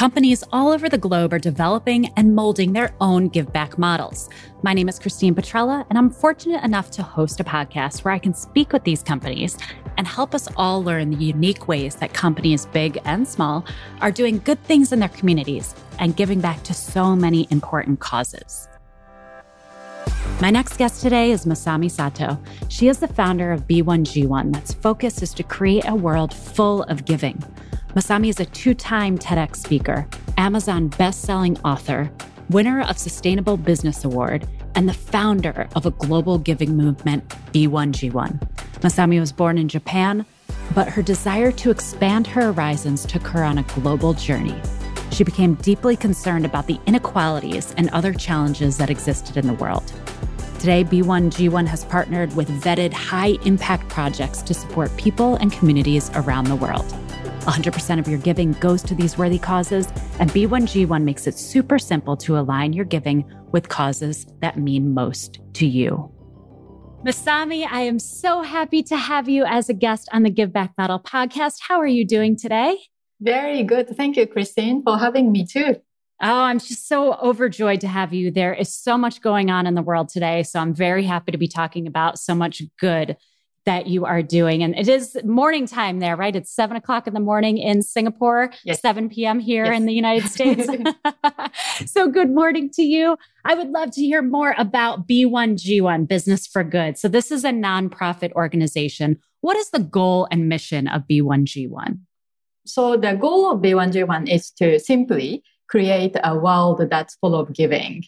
Companies all over the globe are developing and molding their own give back models. My name is Christine Petrella, and I'm fortunate enough to host a podcast where I can speak with these companies and help us all learn the unique ways that companies, big and small, are doing good things in their communities and giving back to so many important causes. My next guest today is Masami Sato. She is the founder of B1G1, that's focus is to create a world full of giving. Masami is a two time TEDx speaker, Amazon best-selling author, winner of Sustainable Business Award, and the founder of a global giving movement, B1G1. Masami was born in Japan, but her desire to expand her horizons took her on a global journey. She became deeply concerned about the inequalities and other challenges that existed in the world. Today, B1G1 has partnered with vetted high impact projects to support people and communities around the world. 100% of your giving goes to these worthy causes, and B1G1 makes it super simple to align your giving with causes that mean most to you. Masami, I am so happy to have you as a guest on the Give Back Model podcast. How are you doing today? Very good. Thank you, Christine, for having me too. Oh, I'm just so overjoyed to have you. There is so much going on in the world today. So I'm very happy to be talking about so much good that you are doing. And it is morning time there, right? It's seven o'clock in the morning in Singapore, yes. 7 p.m. here yes. in the United States. so good morning to you. I would love to hear more about B1G1, Business for Good. So this is a nonprofit organization. What is the goal and mission of B1G1? So the goal of B1G1 is to simply create a world that's full of giving.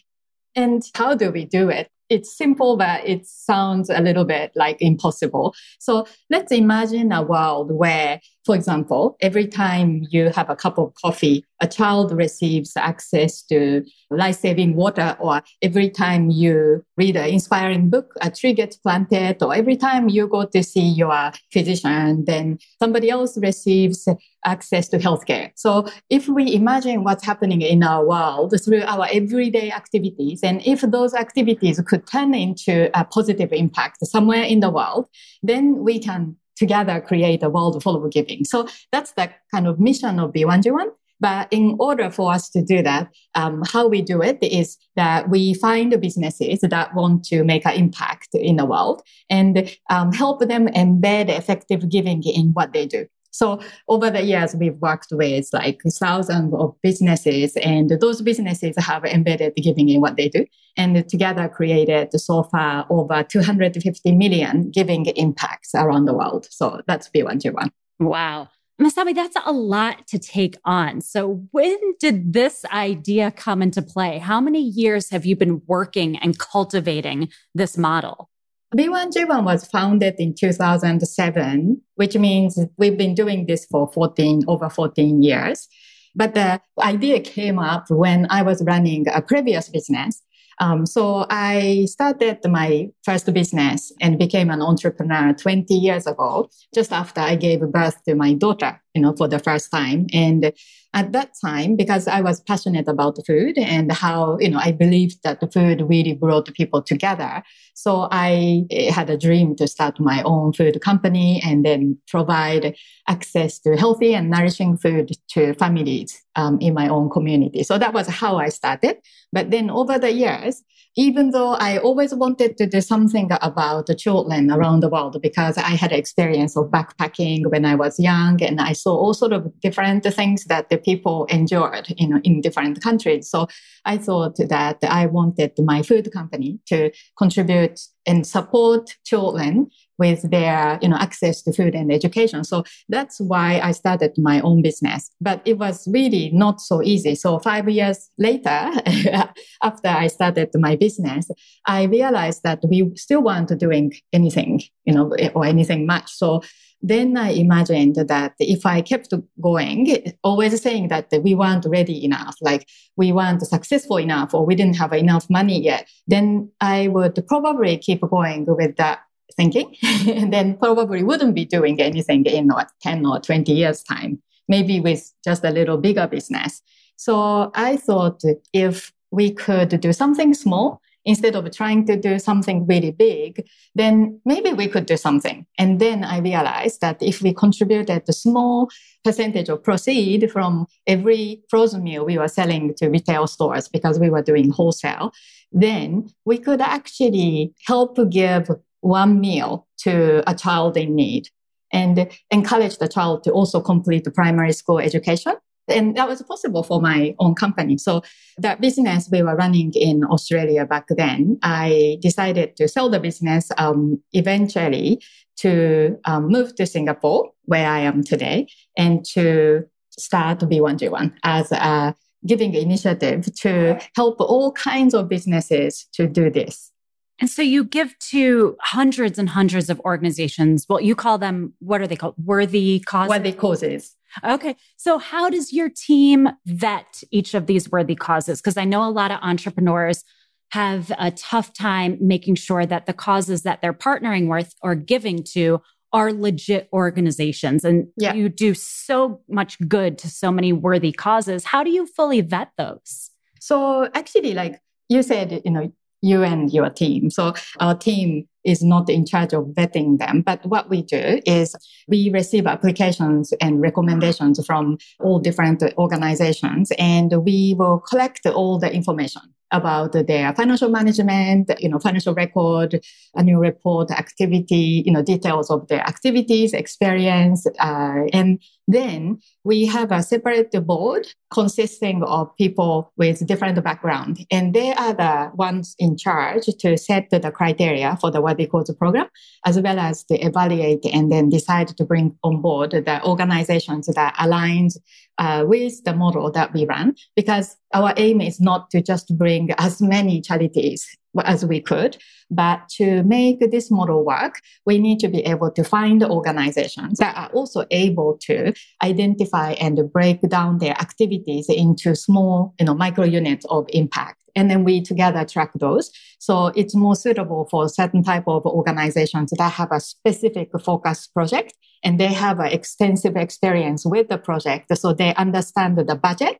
And how do we do it? It's simple, but it sounds a little bit like impossible. So let's imagine a world where, for example, every time you have a cup of coffee, a child receives access to life-saving water, or every time you read an inspiring book, a tree gets planted, or every time you go to see your physician, then somebody else receives access to healthcare. So if we imagine what's happening in our world through our everyday activities, and if those activities could turn into a positive impact somewhere in the world, then we can together create a world full of giving. So that's the kind of mission of B1G1. But in order for us to do that, um, how we do it is that we find businesses that want to make an impact in the world and um, help them embed effective giving in what they do. So over the years, we've worked with like thousands of businesses and those businesses have embedded giving in what they do and together created so far over 250 million giving impacts around the world. So that's B1G1. Wow. Masami, that's a lot to take on. So, when did this idea come into play? How many years have you been working and cultivating this model? B1G1 was founded in 2007, which means we've been doing this for 14, over 14 years. But the idea came up when I was running a previous business. Um, so I started my first business and became an entrepreneur 20 years ago, just after I gave birth to my daughter, you know, for the first time. And at that time, because I was passionate about food and how, you know, I believed that the food really brought people together. So I had a dream to start my own food company and then provide access to healthy and nourishing food to families um, in my own community. So that was how I started. But then over the years, even though I always wanted to do something about the children around the world because I had experience of backpacking when I was young and I saw all sort of different things that the people enjoyed in, in different countries. So I thought that I wanted my food company to contribute and support children with their, you know, access to food and education. So that's why I started my own business. But it was really not so easy. So five years later, after I started my business, I realized that we still weren't doing anything, you know, or anything much. So then I imagined that if I kept going, always saying that we weren't ready enough, like we weren't successful enough or we didn't have enough money yet, then I would probably keep going with that thinking and then probably wouldn't be doing anything in what, 10 or 20 years time, maybe with just a little bigger business. So I thought if we could do something small instead of trying to do something really big, then maybe we could do something. And then I realized that if we contributed a small percentage of proceed from every frozen meal we were selling to retail stores because we were doing wholesale, then we could actually help give one meal to a child in need and encourage the child to also complete the primary school education and that was possible for my own company. So that business we were running in Australia back then, I decided to sell the business um, eventually to um, move to Singapore, where I am today, and to start B1G1 as a giving initiative to help all kinds of businesses to do this. And so you give to hundreds and hundreds of organizations. Well, you call them, what are they called? Worthy causes? Worthy causes. Okay. So how does your team vet each of these worthy causes? Because I know a lot of entrepreneurs have a tough time making sure that the causes that they're partnering with or giving to are legit organizations and yeah. you do so much good to so many worthy causes. How do you fully vet those? So actually, like you said, you know, you and your team. So our team is not in charge of vetting them. But what we do is we receive applications and recommendations from all different organizations and we will collect all the information about their financial management, you know, financial record, annual report, activity, you know, details of their activities, experience. Uh, and then we have a separate board consisting of people with different background. And they are the ones in charge to set the criteria for the what they call the program, as well as to evaluate and then decide to bring on board the organizations that aligns uh, with the model that we run because our aim is not to just bring as many charities as we could, but to make this model work, we need to be able to find organizations that are also able to identify and break down their activities into small, you know, micro units of impact. And then we together track those. So it's more suitable for certain type of organizations that have a specific focus project and they have an extensive experience with the project. So they understand the budget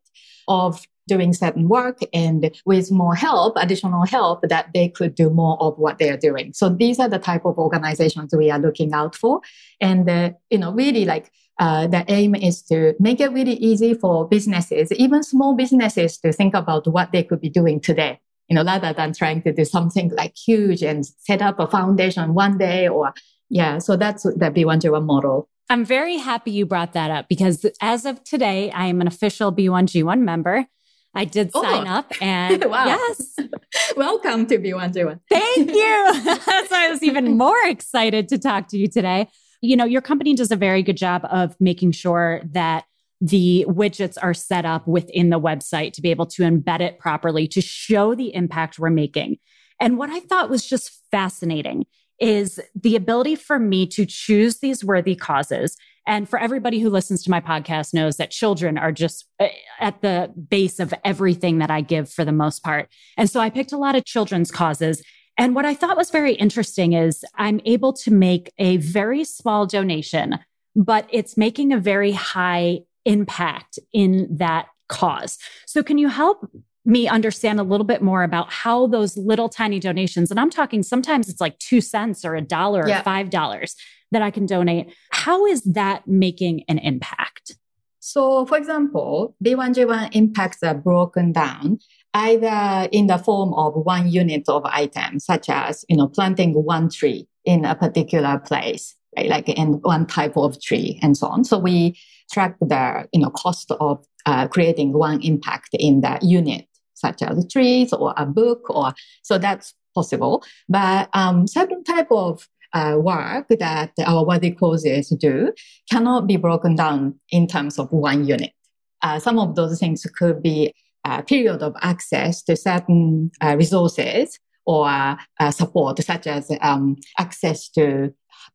of doing certain work and with more help, additional help that they could do more of what they are doing. So these are the type of organizations we are looking out for. And, uh, you know, really like, uh, the aim is to make it really easy for businesses, even small businesses to think about what they could be doing today. You know, rather than trying to do something like huge and set up a foundation one day or yeah, so that's the B1G1 model. I'm very happy you brought that up because as of today, I am an official B1G1 member. I did oh. sign up and yes. Welcome to B1G1. Thank you. That's why I was even more excited to talk to you today. You know, your company does a very good job of making sure that the widgets are set up within the website to be able to embed it properly to show the impact we're making. And what I thought was just fascinating is the ability for me to choose these worthy causes. And for everybody who listens to my podcast knows that children are just uh, at the base of everything that I give for the most part. And so I picked a lot of children's causes. And what I thought was very interesting is I'm able to make a very small donation, but it's making a very high impact in that cause. So can you help me understand a little bit more about how those little tiny donations, and I'm talking sometimes it's like two cents or a dollar yeah. or five dollars that I can donate. How is that making an impact? So, for example, B1G1 impacts are broken down either in the form of one unit of item, such as, you know, planting one tree in a particular place, right? Like in one type of tree and so on. So we track the, you know, cost of uh, creating one impact in that unit such as trees or a book or so that's possible. But um, certain type of uh, work that our worthy causes do cannot be broken down in terms of one unit. Uh, some of those things could be a period of access to certain uh, resources or uh, support, such as um, access to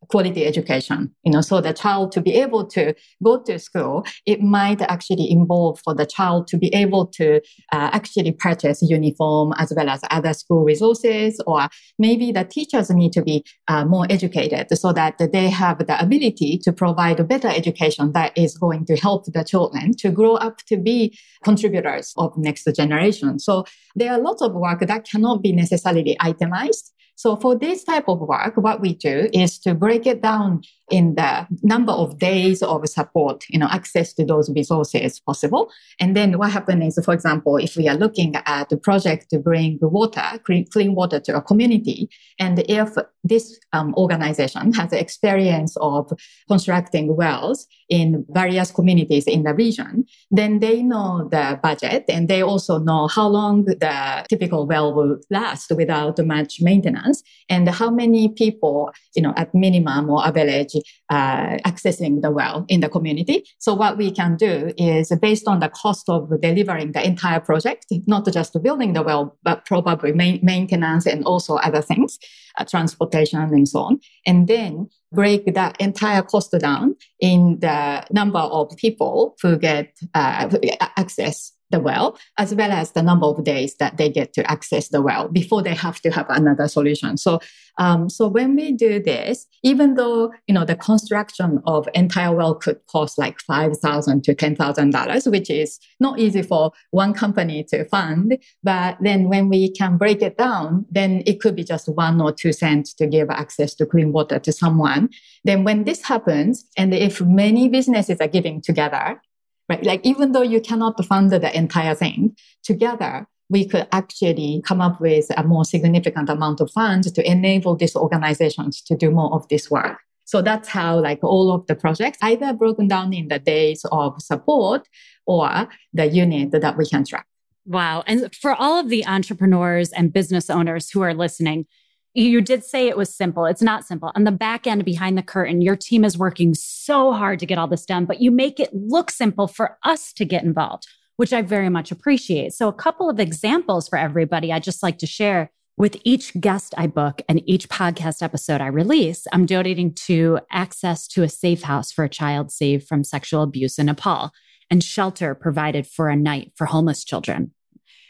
quality education. You know, so the child to be able to go to school, it might actually involve for the child to be able to uh, actually purchase uniform as well as other school resources, or maybe the teachers need to be uh, more educated so that they have the ability to provide a better education that is going to help the children to grow up to be contributors of next generation. So there are lots of work that cannot be necessarily itemized. So for this type of work, what we do is to break it down in the number of days of support, you know, access to those resources possible. And then what happens is, for example, if we are looking at the project to bring water, clean, clean water to a community, and if this um, organization has experience of constructing wells in various communities in the region, then they know the budget and they also know how long the typical well will last without much maintenance and how many people, you know, at minimum or average uh, accessing the well in the community. So what we can do is based on the cost of delivering the entire project, not just building the well, but probably ma- maintenance and also other things, uh, transportation and so on. And then break that entire cost down in the number of people who get uh, access the well, as well as the number of days that they get to access the well before they have to have another solution. So, um, so when we do this, even though you know the construction of entire well could cost like five thousand to ten thousand dollars, which is not easy for one company to fund, but then when we can break it down, then it could be just one or two cents to give access to clean water to someone. Then when this happens, and if many businesses are giving together, right? Like even though you cannot fund the entire thing together, we could actually come up with a more significant amount of funds to enable these organizations to do more of this work. So that's how like all of the projects either broken down in the days of support or the unit that we can track. Wow. And for all of the entrepreneurs and business owners who are listening, you did say it was simple. It's not simple. On the back end behind the curtain, your team is working so hard to get all this done, but you make it look simple for us to get involved, which I very much appreciate. So, a couple of examples for everybody I'd just like to share. With each guest I book and each podcast episode I release, I'm donating to access to a safe house for a child saved from sexual abuse in Nepal and shelter provided for a night for homeless children.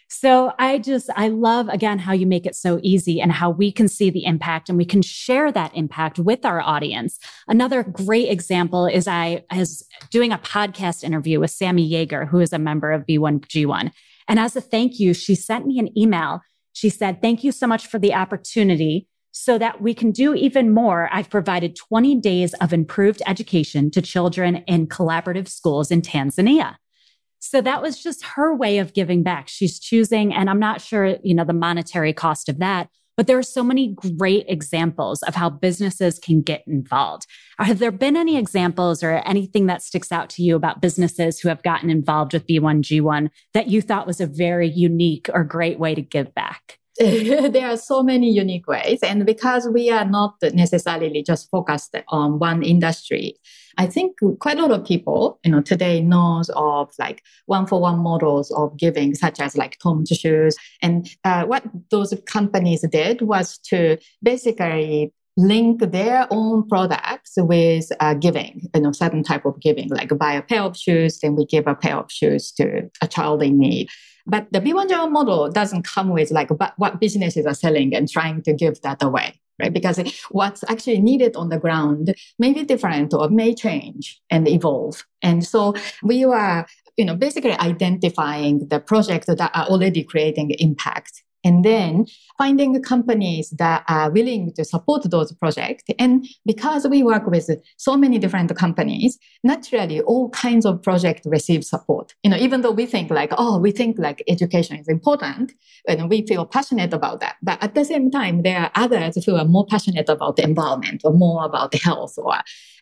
So I just, I love again how you make it so easy and how we can see the impact and we can share that impact with our audience. Another great example is I was doing a podcast interview with Sammy Yeager, who is a member of B1G1. And as a thank you, she sent me an email. She said, thank you so much for the opportunity so that we can do even more. I've provided 20 days of improved education to children in collaborative schools in Tanzania. So that was just her way of giving back. She's choosing, and I'm not sure, you know, the monetary cost of that, but there are so many great examples of how businesses can get involved. Have there been any examples or anything that sticks out to you about businesses who have gotten involved with B1G1 that you thought was a very unique or great way to give back? there are so many unique ways. And because we are not necessarily just focused on one industry, I think quite a lot of people, you know, today knows of like one for one models of giving, such as like Tom's Shoes. And uh, what those companies did was to basically link their own products with uh, giving, you know, certain type of giving, like buy a pair of shoes, then we give a pair of shoes to a child in need. But the B1G1 model doesn't come with like what businesses are selling and trying to give that away, right? Because what's actually needed on the ground may be different or may change and evolve. And so we are, you know, basically identifying the projects that are already creating impact and then finding companies that are willing to support those projects. And because we work with so many different companies, naturally all kinds of projects receive support. You know, even though we think like, oh, we think like education is important and we feel passionate about that. But at the same time, there are others who are more passionate about the environment or more about health or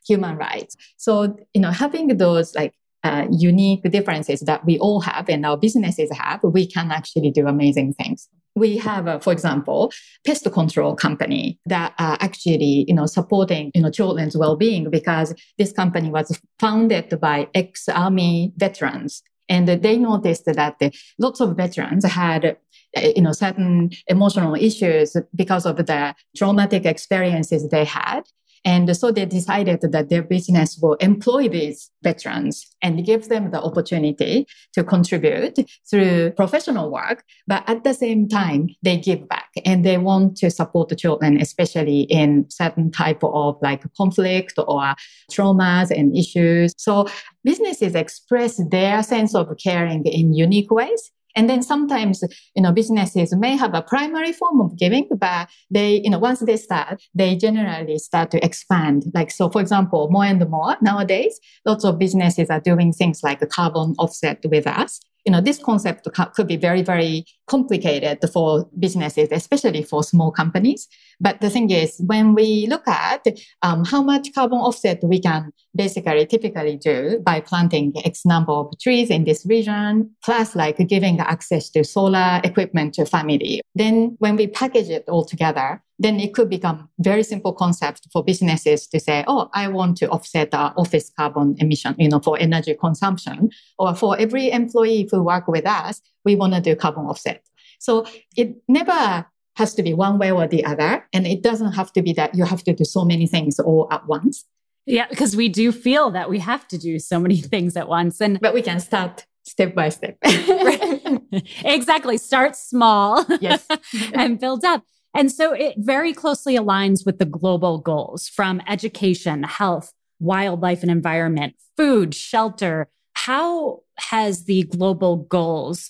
human rights. So, you know, having those like uh, unique differences that we all have and our businesses have, we can actually do amazing things we have, uh, for example, pest control company that are actually, you know, supporting, you know, children's well-being because this company was founded by ex-army veterans. And they noticed that lots of veterans had you know certain emotional issues because of the traumatic experiences they had And so they decided that their business will employ these veterans and give them the opportunity to contribute through professional work. But at the same time, they give back and they want to support the children, especially in certain type of like conflict or traumas and issues. So businesses express their sense of caring in unique ways. And then sometimes, you know, businesses may have a primary form of giving, but they, you know, once they start, they generally start to expand. Like, so for example, more and more nowadays, lots of businesses are doing things like carbon offset with us you know, this concept could be very, very complicated for businesses, especially for small companies. But the thing is, when we look at um, how much carbon offset we can basically typically do by planting X number of trees in this region, plus like giving access to solar equipment to family, then when we package it all together, then it could become very simple concept for businesses to say, oh, I want to offset our office carbon emission, you know, for energy consumption. Or for every employee who work with us, we want to do carbon offset. So it never has to be one way or the other. And it doesn't have to be that you have to do so many things all at once. Yeah, because we do feel that we have to do so many things at once. And but we can start step by step. exactly. Start small. Yes. and build up. And so it very closely aligns with the global goals from education, health, wildlife and environment, food, shelter. How has the global goals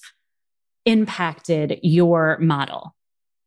impacted your model?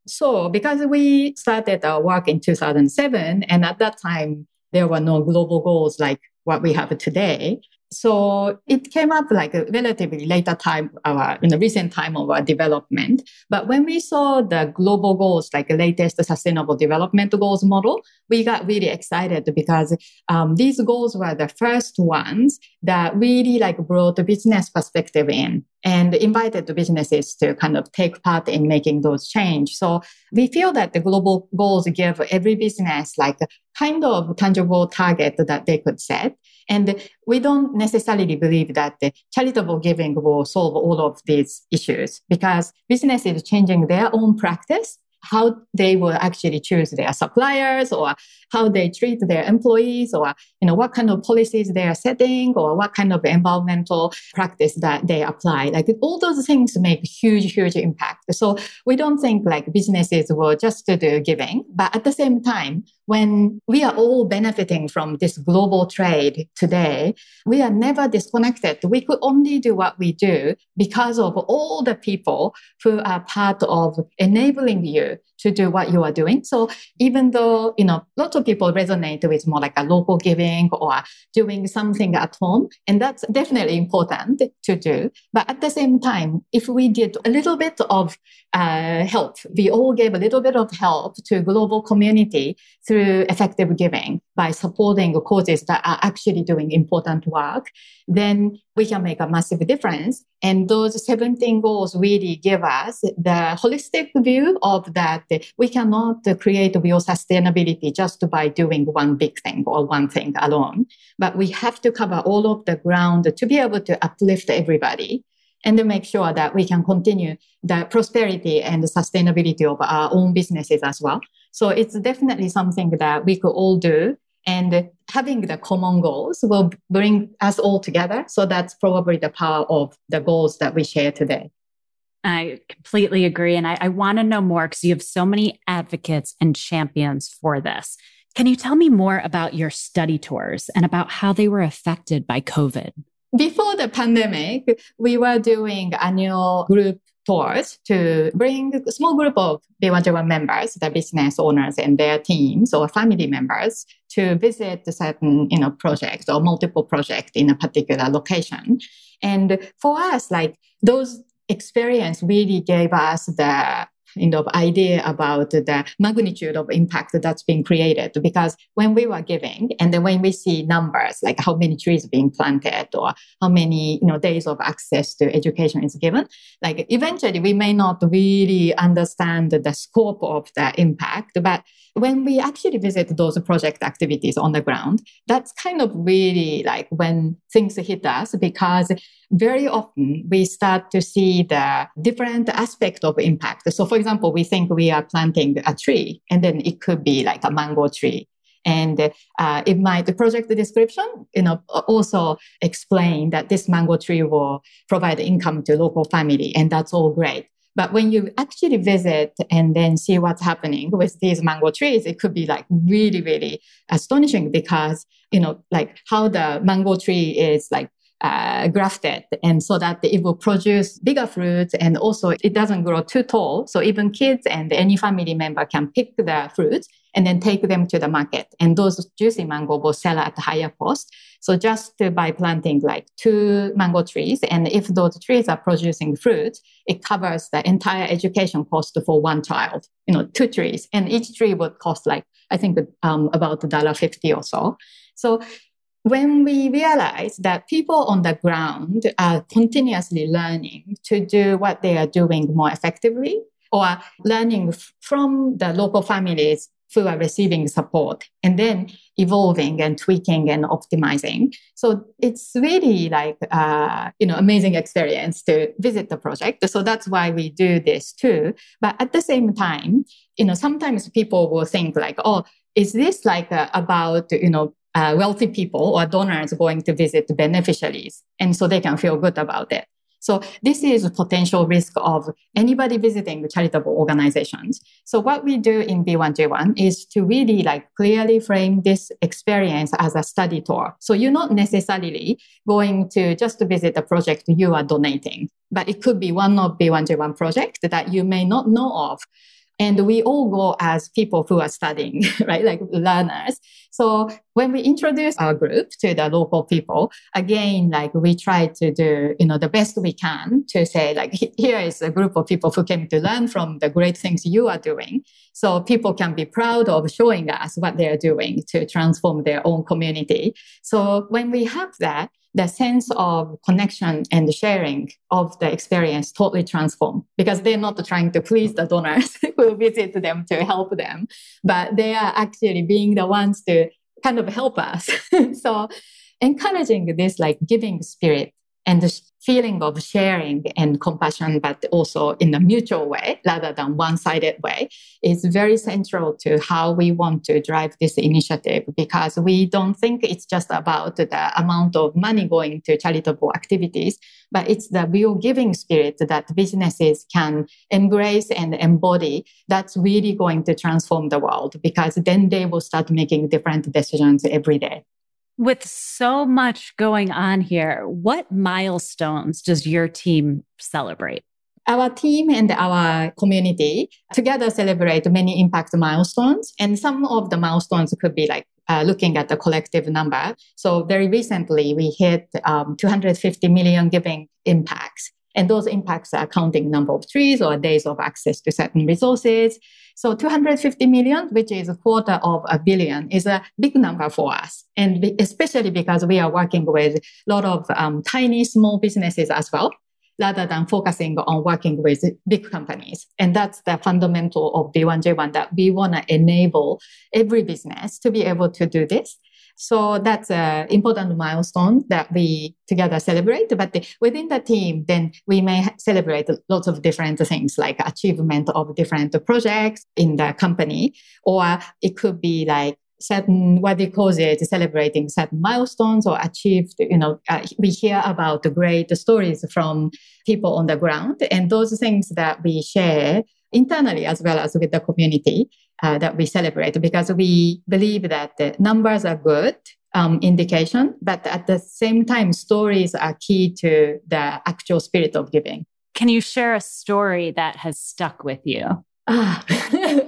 So, because we started our work in 2007, and at that time, there were no global goals like what we have today. So it came up like a relatively later time, our, in the recent time of our development. But when we saw the global goals, like the latest sustainable development goals model, we got really excited because um, these goals were the first ones that really like brought the business perspective in and invited the businesses to kind of take part in making those change. So we feel that the global goals give every business like kind of tangible target that they could set. And we don't necessarily believe that charitable giving will solve all of these issues because business is changing their own practice how they will actually choose their suppliers or how they treat their employees or you know what kind of policies they are setting or what kind of environmental practice that they apply like all those things make huge huge impact so we don't think like businesses will just do giving but at the same time when we are all benefiting from this global trade today, we are never disconnected. We could only do what we do because of all the people who are part of enabling you to do what you are doing. So even though, you know, lots of people resonate with more like a local giving or doing something at home, and that's definitely important to do. But at the same time, if we did a little bit of uh, help, we all gave a little bit of help to global community through effective giving by supporting causes that are actually doing important work, then we can make a massive difference. And those 17 goals really give us the holistic view of that we cannot create real sustainability just by doing one big thing or one thing alone. But we have to cover all of the ground to be able to uplift everybody and to make sure that we can continue the prosperity and the sustainability of our own businesses as well. So it's definitely something that we could all do and having the common goals will bring us all together. So that's probably the power of the goals that we share today. I completely agree. And I, I want to know more because you have so many advocates and champions for this. Can you tell me more about your study tours and about how they were affected by COVID? Before the pandemic, we were doing annual group tours to bring a small group of B1G1 members, the business owners and their teams or family members to visit certain, you know, project or multiple projects in a particular location. And for us, like those experience really gave us the kind of idea about the magnitude of impact that's being created. Because when we were giving and then when we see numbers, like how many trees being planted or how many, you know, days of access to education is given, like eventually we may not really understand the scope of the impact, but when we actually visit those project activities on the ground, that's kind of really like when things hit us because very often we start to see the different aspect of impact. So for example, we think we are planting a tree and then it could be like a mango tree. And uh, it might, the project description, you know, also explain that this mango tree will provide income to local family. And that's all great. But when you actually visit and then see what's happening with these mango trees, it could be like really, really astonishing because, you know, like how the mango tree is like uh, grafted and so that it will produce bigger fruits and also it doesn't grow too tall. So even kids and any family member can pick the fruits and then take them to the market. And those juicy mango will sell at a higher cost. So just by planting like two mango trees, and if those trees are producing fruit, it covers the entire education cost for one child, you know, two trees. And each tree would cost like, I think um, about $1.50 or so. So when we realize that people on the ground are continuously learning to do what they are doing more effectively or learning from the local families who are receiving support and then evolving and tweaking and optimizing. So it's really like, uh, you know, amazing experience to visit the project. So that's why we do this too. But at the same time, you know, sometimes people will think like, oh, is this like uh, about, you know, uh, wealthy people or donors going to visit beneficiaries. And so they can feel good about it. So this is a potential risk of anybody visiting the charitable organizations. So what we do in B1G1 is to really like clearly frame this experience as a study tour. So you're not necessarily going to just visit a project you are donating, but it could be one of B1G1 project that you may not know of. And we all go as people who are studying, right? Like learners. So when we introduce our group to the local people, again, like we try to do, you know, the best we can to say, like, here is a group of people who came to learn from the great things you are doing. So people can be proud of showing us what they are doing to transform their own community. So when we have that, the sense of connection and sharing of the experience totally transform because they're not trying to please the donors who visit them to help them, but they are actually being the ones to kind of help us. so encouraging this like giving spirit and the feeling of sharing and compassion, but also in a mutual way rather than one-sided way is very central to how we want to drive this initiative because we don't think it's just about the amount of money going to charitable activities, but it's the real giving spirit that businesses can embrace and embody that's really going to transform the world because then they will start making different decisions every day. With so much going on here, what milestones does your team celebrate? Our team and our community together celebrate many impact milestones. And some of the milestones could be like uh, looking at the collective number. So very recently, we hit um, 250 million giving impacts. And those impacts are counting number of trees or days of access to certain resources. So 250 million, which is a quarter of a billion, is a big number for us. And especially because we are working with a lot of um, tiny, small businesses as well, rather than focusing on working with big companies. And that's the fundamental of B1G1 that we want to enable every business to be able to do this. So that's an important milestone that we together celebrate. But within the team, then we may celebrate lots of different things like achievement of different projects in the company, or it could be like certain what they call it celebrating certain milestones or achieved you know uh, we hear about the great stories from people on the ground and those things that we share internally as well as with the community uh, that we celebrate because we believe that the numbers are good um, indication, but at the same time, stories are key to the actual spirit of giving. Can you share a story that has stuck with you? Ah,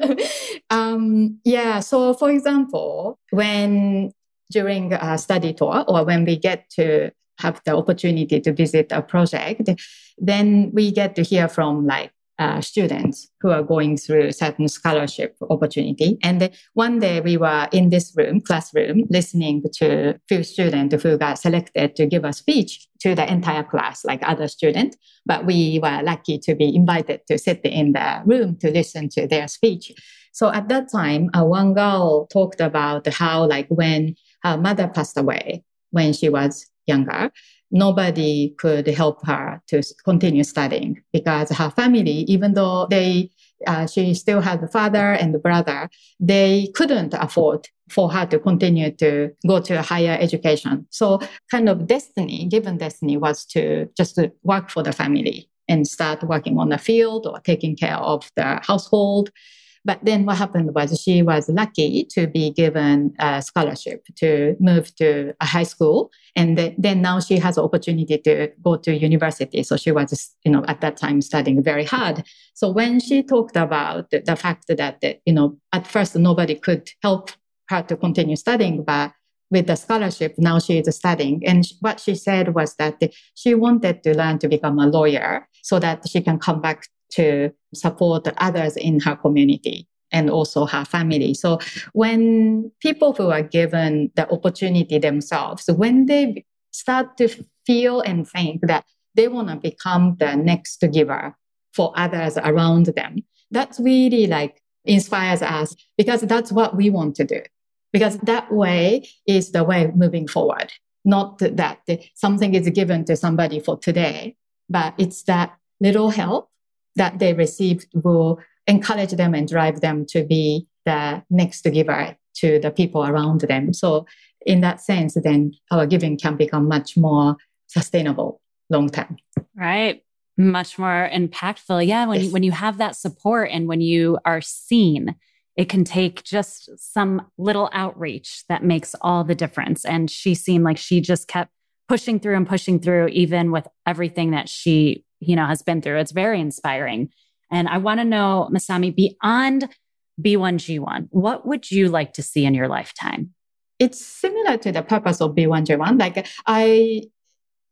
um, yeah. So, for example, when during a study tour or when we get to have the opportunity to visit a project, then we get to hear from like uh, students who are going through certain scholarship opportunity. And one day we were in this room, classroom, listening to a few students who got selected to give a speech to the entire class, like other students. But we were lucky to be invited to sit in the room to listen to their speech. So at that time, uh, one girl talked about how, like, when her mother passed away when she was younger, nobody could help her to continue studying because her family, even though they uh, she still had a father and a brother. They couldn't afford for her to continue to go to higher education. So kind of destiny, given destiny was to just to work for the family and start working on the field or taking care of the household. But then what happened was she was lucky to be given a scholarship to move to a high school. And then now she has an opportunity to go to university. So she was, you know, at that time studying very hard. So when she talked about the, the fact that, you know, at first nobody could help her to continue studying, but with the scholarship, now she is studying. And what she said was that she wanted to learn to become a lawyer so that she can come back to support others in her community and also her family. So when people who are given the opportunity themselves, when they start to feel and think that they want to become the next giver for others around them, that's really like inspires us because that's what we want to do. Because that way is the way moving forward. Not that something is given to somebody for today, but it's that little help that they received will encourage them and drive them to be the next giver to the people around them. So in that sense, then our giving can become much more sustainable long term. Right. Much more impactful. Yeah. When, yes. you, when you have that support and when you are seen, it can take just some little outreach that makes all the difference. And she seemed like she just kept pushing through and pushing through, even with everything that she you know, has been through. It's very inspiring. And I want to know, Masami, beyond B1G1, what would you like to see in your lifetime? It's similar to the purpose of B1G1. Like I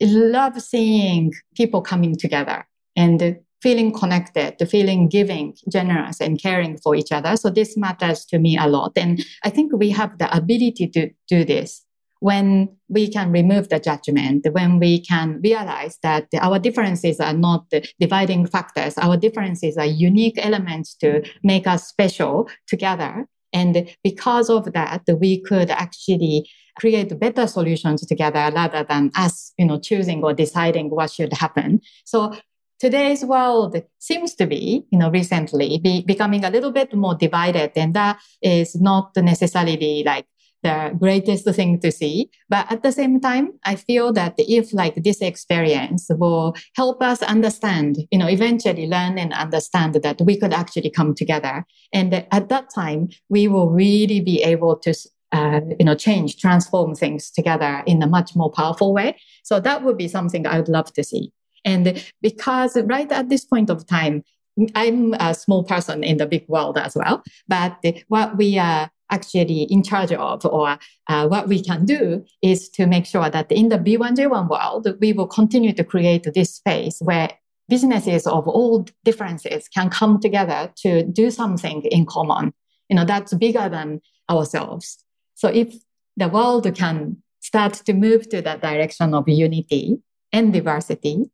love seeing people coming together and feeling connected, feeling giving, generous and caring for each other. So this matters to me a lot. And I think we have the ability to do this when we can remove the judgment, when we can realize that our differences are not dividing factors, our differences are unique elements to make us special together. And because of that, we could actually create better solutions together rather than us, you know, choosing or deciding what should happen. So today's world seems to be, you know, recently be becoming a little bit more divided. And that is not necessarily like the greatest thing to see. But at the same time, I feel that if like this experience will help us understand, you know, eventually learn and understand that we could actually come together. And at that time, we will really be able to uh, you know, change, transform things together in a much more powerful way. So that would be something I would love to see. And because right at this point of time, I'm a small person in the big world as well. But what we are actually in charge of or uh, what we can do is to make sure that in the B1G1 world, we will continue to create this space where businesses of all differences can come together to do something in common. You know, that's bigger than ourselves. So if the world can start to move to that direction of unity and diversity,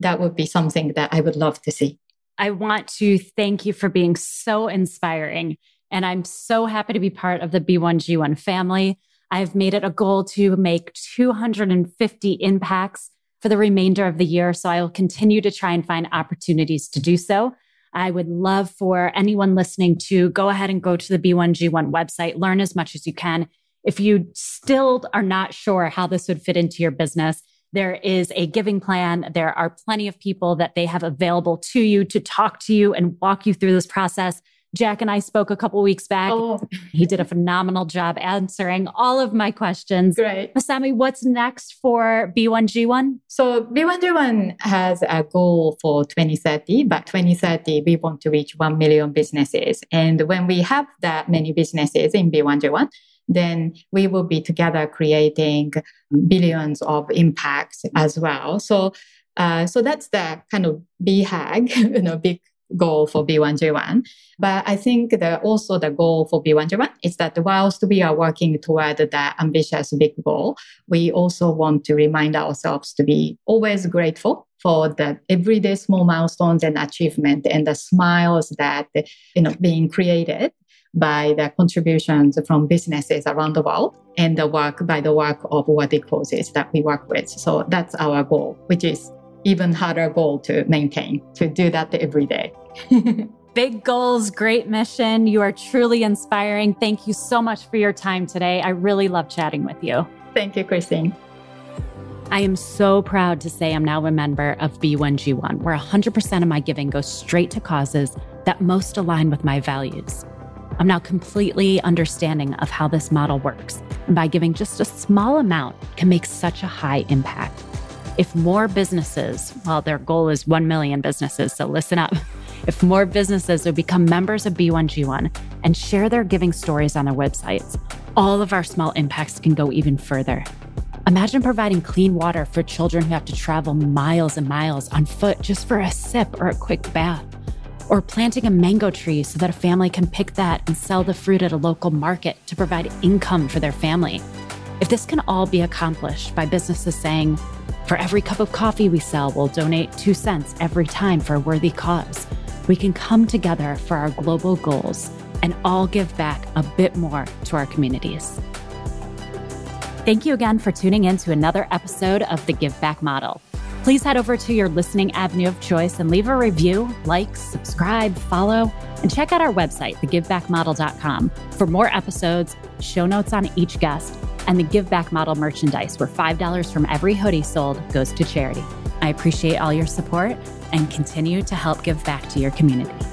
that would be something that I would love to see. I want to thank you for being so inspiring. And I'm so happy to be part of the B1G1 family. I've made it a goal to make 250 impacts for the remainder of the year. So I will continue to try and find opportunities to do so. I would love for anyone listening to go ahead and go to the B1G1 website, learn as much as you can. If you still are not sure how this would fit into your business, there is a giving plan. There are plenty of people that they have available to you to talk to you and walk you through this process. Jack and I spoke a couple weeks back. Oh. He did a phenomenal job answering all of my questions. Great. Masami, what's next for B1G1? So B1G1 has a goal for 2030, but 2030, we want to reach 1 million businesses. And when we have that many businesses in B1G1, then we will be together creating billions of impacts as well. So uh, so that's the kind of BHAG, you know, big goal for B1G1. But I think that also the goal for B1G1 is that whilst we are working toward that ambitious big goal, we also want to remind ourselves to be always grateful for the everyday small milestones and achievement and the smiles that, you know, being created by the contributions from businesses around the world and the work by the work of worthy causes that we work with. So that's our goal, which is even harder goal to maintain to do that every day. Big goals, great mission. You are truly inspiring. Thank you so much for your time today. I really love chatting with you. Thank you, Christine. I am so proud to say I'm now a member of B1G1, where 100% of my giving goes straight to causes that most align with my values. I'm now completely understanding of how this model works, and by giving just a small amount can make such a high impact. If more businesses, well, their goal is 1 million businesses, so listen up. If more businesses would become members of B1G1 and share their giving stories on their websites, all of our small impacts can go even further. Imagine providing clean water for children who have to travel miles and miles on foot just for a sip or a quick bath. Or planting a mango tree so that a family can pick that and sell the fruit at a local market to provide income for their family. If this can all be accomplished by businesses saying, for every cup of coffee we sell, we'll donate two cents every time for a worthy cause, we can come together for our global goals and all give back a bit more to our communities. Thank you again for tuning in to another episode of the Give Back Model. Please head over to your listening avenue of choice and leave a review, like, subscribe, follow, and check out our website, thegivebackmodel.com, for more episodes, show notes on each guest, and the Give Back Model merchandise, where $5 from every hoodie sold goes to charity. I appreciate all your support and continue to help give back to your community.